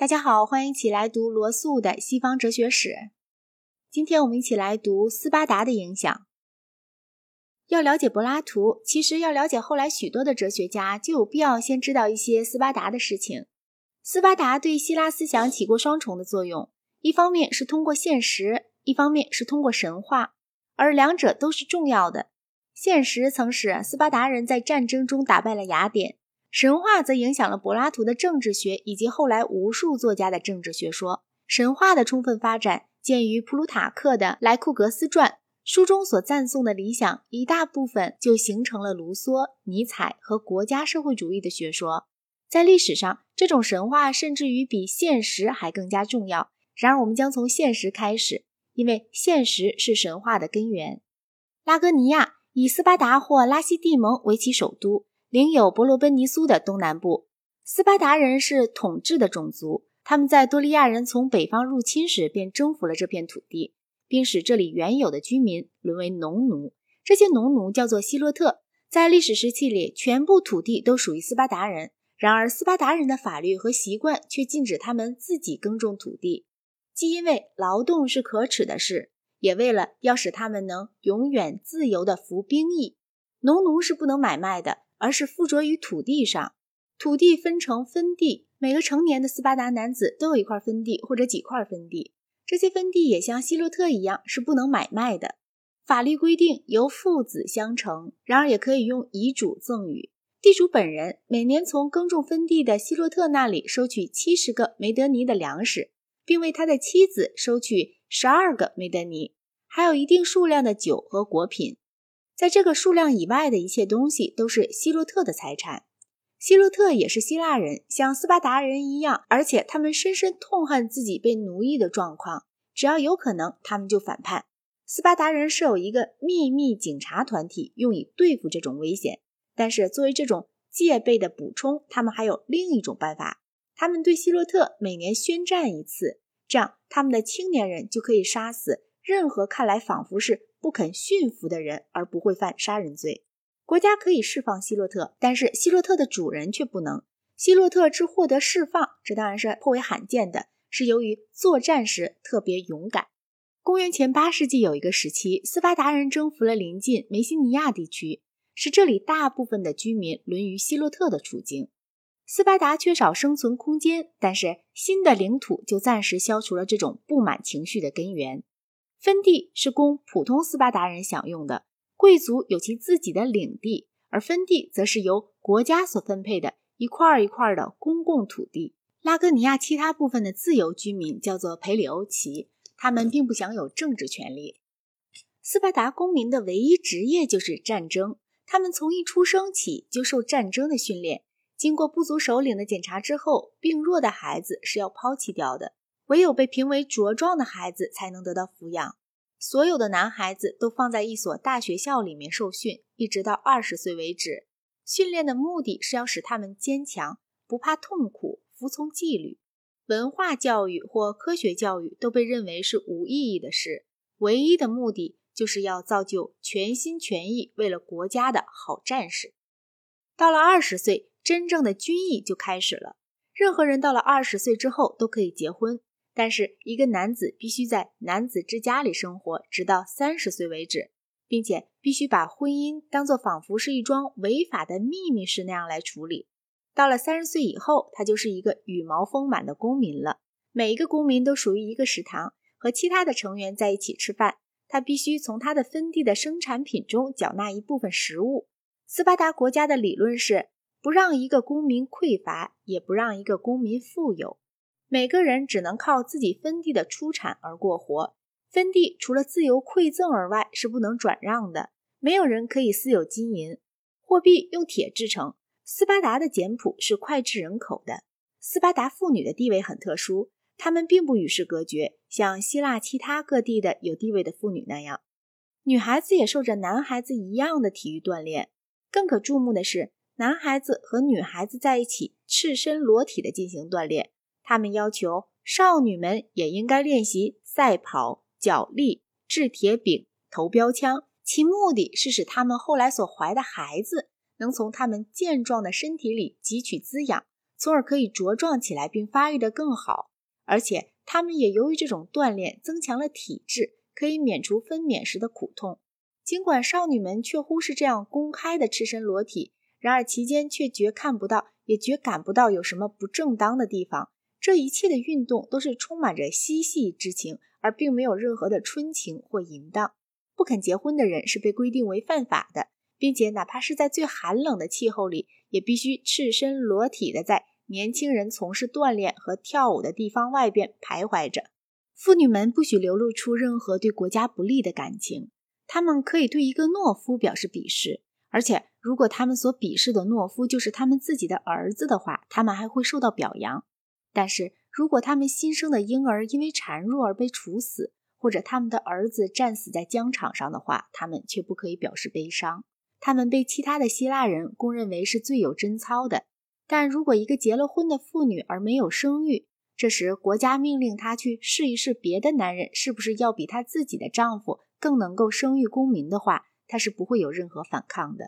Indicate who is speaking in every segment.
Speaker 1: 大家好，欢迎一起来读罗素的《西方哲学史》。今天我们一起来读斯巴达的影响。要了解柏拉图，其实要了解后来许多的哲学家，就有必要先知道一些斯巴达的事情。斯巴达对希腊思想起过双重的作用，一方面是通过现实，一方面是通过神话，而两者都是重要的。现实曾使斯巴达人在战争中打败了雅典。神话则影响了柏拉图的政治学，以及后来无数作家的政治学说。神话的充分发展见于普鲁塔克的《莱库格斯传》，书中所赞颂的理想，一大部分就形成了卢梭、尼采和国家社会主义的学说。在历史上，这种神话甚至于比现实还更加重要。然而，我们将从现实开始，因为现实是神话的根源。拉哥尼亚以斯巴达或拉西蒂蒙为其首都。领有伯罗奔尼苏的东南部，斯巴达人是统治的种族。他们在多利亚人从北方入侵时便征服了这片土地，并使这里原有的居民沦为农奴。这些农奴叫做希洛特。在历史时期里，全部土地都属于斯巴达人。然而，斯巴达人的法律和习惯却禁止他们自己耕种土地，既因为劳动是可耻的事，也为了要使他们能永远自由地服兵役。农奴是不能买卖的。而是附着于土地上，土地分成分地，每个成年的斯巴达男子都有一块分地或者几块分地。这些分地也像希洛特一样是不能买卖的。法律规定由父子相承，然而也可以用遗嘱赠与。地主本人每年从耕种分地的希洛特那里收取七十个梅德尼的粮食，并为他的妻子收取十二个梅德尼，还有一定数量的酒和果品。在这个数量以外的一切东西都是希洛特的财产。希洛特也是希腊人，像斯巴达人一样，而且他们深深痛恨自己被奴役的状况。只要有可能，他们就反叛。斯巴达人设有一个秘密警察团体，用以对付这种危险。但是作为这种戒备的补充，他们还有另一种办法：他们对希洛特每年宣战一次，这样他们的青年人就可以杀死任何看来仿佛是。不肯驯服的人，而不会犯杀人罪。国家可以释放希洛特，但是希洛特的主人却不能。希洛特之获得释放，这当然是颇为罕见的，是由于作战时特别勇敢。公元前八世纪有一个时期，斯巴达人征服了临近梅西尼亚地区，使这里大部分的居民沦于希洛特的处境。斯巴达缺少生存空间，但是新的领土就暂时消除了这种不满情绪的根源。分地是供普通斯巴达人享用的，贵族有其自己的领地，而分地则是由国家所分配的一块一块的公共土地。拉戈尼亚其他部分的自由居民叫做培里欧奇，他们并不享有政治权利。斯巴达公民的唯一职业就是战争，他们从一出生起就受战争的训练。经过部族首领的检查之后，病弱的孩子是要抛弃掉的。唯有被评为茁壮的孩子才能得到抚养。所有的男孩子都放在一所大学校里面受训，一直到二十岁为止。训练的目的是要使他们坚强，不怕痛苦，服从纪律。文化教育或科学教育都被认为是无意义的事。唯一的目的就是要造就全心全意为了国家的好战士。到了二十岁，真正的军役就开始了。任何人到了二十岁之后都可以结婚。但是，一个男子必须在男子之家里生活，直到三十岁为止，并且必须把婚姻当作仿佛是一桩违法的秘密事那样来处理。到了三十岁以后，他就是一个羽毛丰满的公民了。每一个公民都属于一个食堂，和其他的成员在一起吃饭。他必须从他的分地的生产品中缴纳一部分食物。斯巴达国家的理论是：不让一个公民匮乏，也不让一个公民富有。每个人只能靠自己分地的出产而过活。分地除了自由馈赠而外，是不能转让的。没有人可以私有金银，货币用铁制成。斯巴达的简朴是脍炙人口的。斯巴达妇女的地位很特殊，她们并不与世隔绝，像希腊其他各地的有地位的妇女那样。女孩子也受着男孩子一样的体育锻炼。更可注目的是，男孩子和女孩子在一起赤身裸体的进行锻炼。他们要求少女们也应该练习赛跑、脚力、掷铁饼、投标枪，其目的是使他们后来所怀的孩子能从他们健壮的身体里汲取滋养，从而可以茁壮起来并发育得更好。而且，他们也由于这种锻炼增强了体质，可以免除分娩时的苦痛。尽管少女们却忽视这样公开的赤身裸体，然而其间却绝看不到，也绝感不到有什么不正当的地方。这一切的运动都是充满着嬉戏之情，而并没有任何的春情或淫荡。不肯结婚的人是被规定为犯法的，并且哪怕是在最寒冷的气候里，也必须赤身裸体的在年轻人从事锻炼和跳舞的地方外边徘徊着。妇女们不许流露出任何对国家不利的感情，她们可以对一个懦夫表示鄙视，而且如果他们所鄙视的懦夫就是他们自己的儿子的话，他们还会受到表扬。但是如果他们新生的婴儿因为孱弱而被处死，或者他们的儿子战死在疆场上的话，他们却不可以表示悲伤。他们被其他的希腊人公认为是最有贞操的。但如果一个结了婚的妇女而没有生育，这时国家命令她去试一试别的男人是不是要比她自己的丈夫更能够生育公民的话，她是不会有任何反抗的。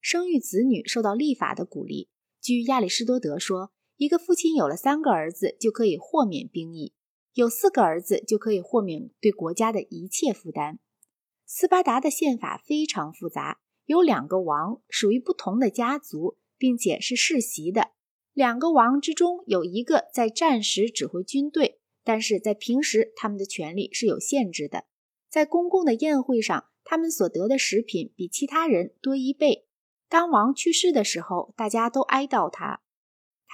Speaker 1: 生育子女受到立法的鼓励。据亚里士多德说。一个父亲有了三个儿子，就可以豁免兵役；有四个儿子，就可以豁免对国家的一切负担。斯巴达的宪法非常复杂，有两个王，属于不同的家族，并且是世袭的。两个王之中有一个在战时指挥军队，但是在平时他们的权力是有限制的。在公共的宴会上，他们所得的食品比其他人多一倍。当王去世的时候，大家都哀悼他。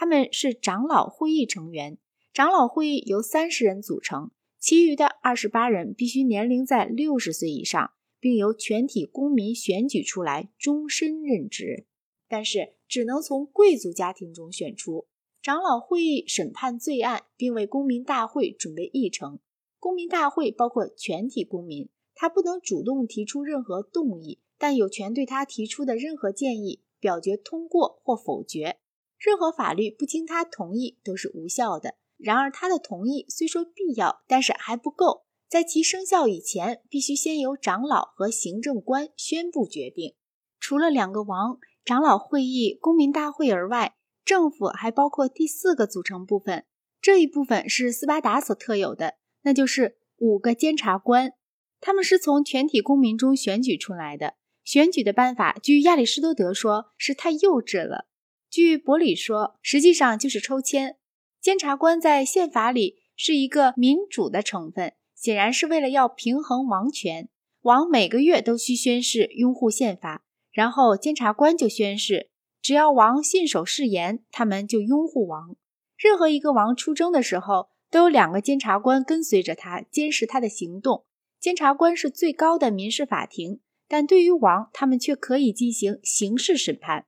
Speaker 1: 他们是长老会议成员，长老会议由三十人组成，其余的二十八人必须年龄在六十岁以上，并由全体公民选举出来，终身任职。但是只能从贵族家庭中选出。长老会议审判罪案，并为公民大会准备议程。公民大会包括全体公民，他不能主动提出任何动议，但有权对他提出的任何建议表决通过或否决。任何法律不经他同意都是无效的。然而，他的同意虽说必要，但是还不够。在其生效以前，必须先由长老和行政官宣布决定。除了两个王、长老会议、公民大会而外，政府还包括第四个组成部分。这一部分是斯巴达所特有的，那就是五个监察官。他们是从全体公民中选举出来的。选举的办法，据亚里士多德说，是太幼稚了。据伯里说，实际上就是抽签。监察官在宪法里是一个民主的成分，显然是为了要平衡王权。王每个月都需宣誓拥护宪法，然后监察官就宣誓，只要王信守誓言，他们就拥护王。任何一个王出征的时候，都有两个监察官跟随着他，监视他的行动。监察官是最高的民事法庭，但对于王，他们却可以进行刑事审判。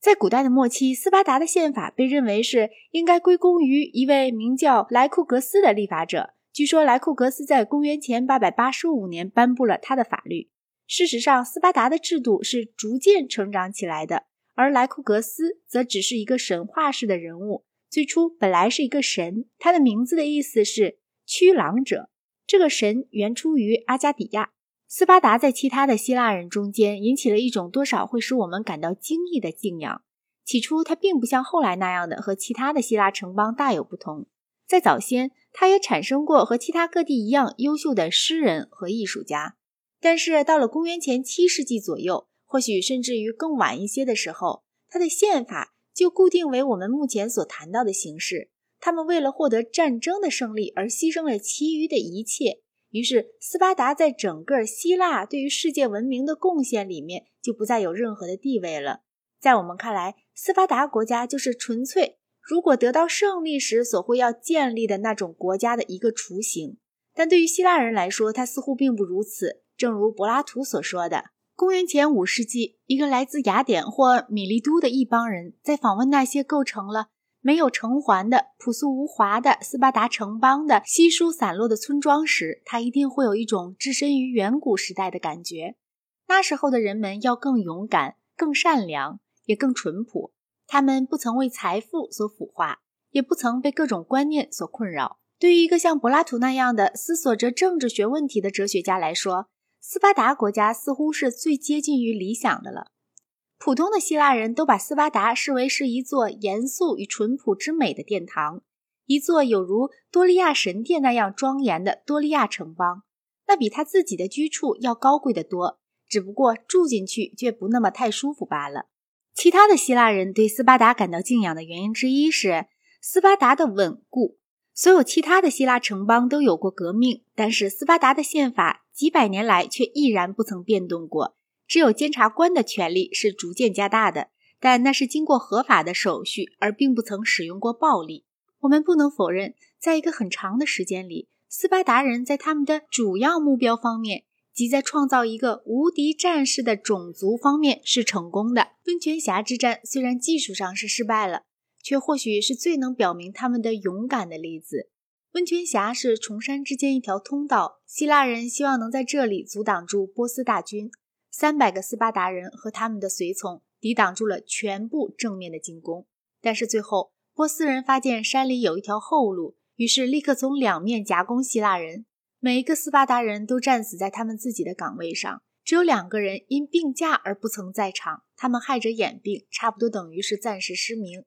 Speaker 1: 在古代的末期，斯巴达的宪法被认为是应该归功于一位名叫莱库格斯的立法者。据说莱库格斯在公元前885年颁布了他的法律。事实上，斯巴达的制度是逐渐成长起来的，而莱库格斯则只是一个神话式的人物。最初本来是一个神，他的名字的意思是驱狼者。这个神原出于阿加底亚。斯巴达在其他的希腊人中间引起了一种多少会使我们感到惊异的敬仰。起初，他并不像后来那样的和其他的希腊城邦大有不同。在早先，他也产生过和其他各地一样优秀的诗人和艺术家。但是到了公元前七世纪左右，或许甚至于更晚一些的时候，他的宪法就固定为我们目前所谈到的形式。他们为了获得战争的胜利而牺牲了其余的一切。于是，斯巴达在整个希腊对于世界文明的贡献里面就不再有任何的地位了。在我们看来，斯巴达国家就是纯粹如果得到胜利时所会要建立的那种国家的一个雏形。但对于希腊人来说，它似乎并不如此。正如柏拉图所说的，公元前五世纪，一个来自雅典或米利都的一帮人在访问那些构成了。没有城环的朴素无华的斯巴达城邦的稀疏散落的村庄时，他一定会有一种置身于远古时代的感觉。那时候的人们要更勇敢、更善良，也更淳朴。他们不曾为财富所腐化，也不曾被各种观念所困扰。对于一个像柏拉图那样的思索着政治学问题的哲学家来说，斯巴达国家似乎是最接近于理想的了。普通的希腊人都把斯巴达视为是一座严肃与淳朴之美的殿堂，一座有如多利亚神殿那样庄严的多利亚城邦。那比他自己的居处要高贵得多，只不过住进去却不那么太舒服罢了。其他的希腊人对斯巴达感到敬仰的原因之一是斯巴达的稳固。所有其他的希腊城邦都有过革命，但是斯巴达的宪法几百年来却依然不曾变动过。只有监察官的权力是逐渐加大的，但那是经过合法的手续，而并不曾使用过暴力。我们不能否认，在一个很长的时间里。斯巴达人在他们的主要目标方面，即在创造一个无敌战士的种族方面是成功的。温泉峡之战虽然技术上是失败了，却或许是最能表明他们的勇敢的例子。温泉峡是崇山之间一条通道，希腊人希望能在这里阻挡住波斯大军。三百个斯巴达人和他们的随从抵挡住了全部正面的进攻，但是最后波斯人发现山里有一条后路。于是立刻从两面夹攻希腊人，每一个斯巴达人都战死在他们自己的岗位上，只有两个人因病假而不曾在场，他们害着眼病，差不多等于是暂时失明。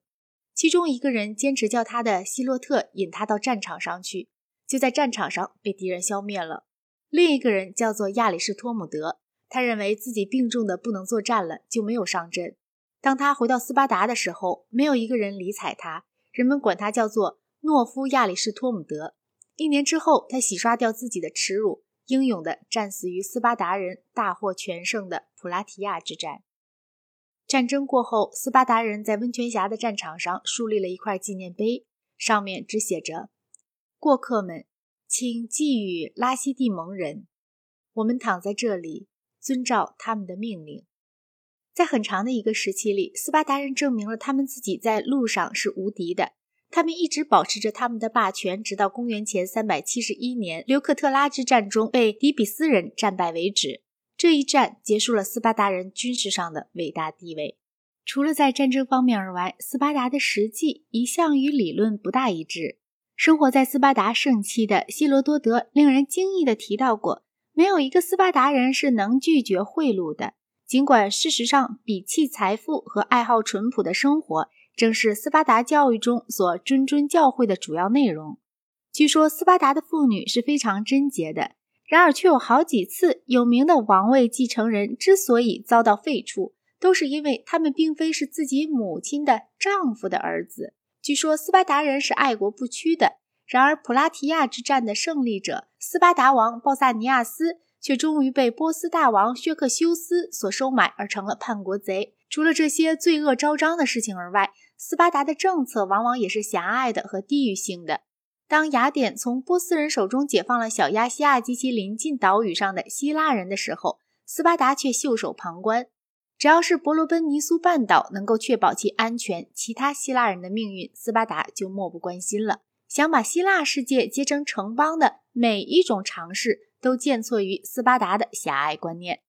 Speaker 1: 其中一个人坚持叫他的希洛特引他到战场上去，就在战场上被敌人消灭了。另一个人叫做亚里士托姆德，他认为自己病重的不能作战了，就没有上阵。当他回到斯巴达的时候，没有一个人理睬他，人们管他叫做。诺夫亚里士托姆德一年之后，他洗刷掉自己的耻辱，英勇地战死于斯巴达人大获全胜的普拉提亚之战。战争过后，斯巴达人在温泉峡的战场上树立了一块纪念碑，上面只写着：“过客们，请寄予拉西蒂蒙人，我们躺在这里，遵照他们的命令。”在很长的一个时期里，斯巴达人证明了他们自己在路上是无敌的。他们一直保持着他们的霸权，直到公元前三百七十一年留克特拉之战中被底比斯人战败为止。这一战结束了斯巴达人军事上的伟大地位。除了在战争方面而外，斯巴达的实际一向与理论不大一致。生活在斯巴达盛期的希罗多德令人惊异地提到过：没有一个斯巴达人是能拒绝贿赂的。尽管事实上，鄙弃财富和爱好淳朴的生活。正是斯巴达教育中所谆谆教诲的主要内容。据说斯巴达的妇女是非常贞洁的，然而却有好几次有名的王位继承人之所以遭到废黜，都是因为他们并非是自己母亲的丈夫的儿子。据说斯巴达人是爱国不屈的，然而普拉提亚之战的胜利者斯巴达王鲍萨尼亚斯却终于被波斯大王薛克修斯所收买，而成了叛国贼。除了这些罪恶昭彰的事情而外，斯巴达的政策往往也是狭隘的和地域性的。当雅典从波斯人手中解放了小亚细亚及其邻近岛屿上的希腊人的时候，斯巴达却袖手旁观。只要是伯罗奔尼苏半岛能够确保其安全，其他希腊人的命运，斯巴达就漠不关心了。想把希腊世界结成城邦的每一种尝试，都建错于斯巴达的狭隘观念。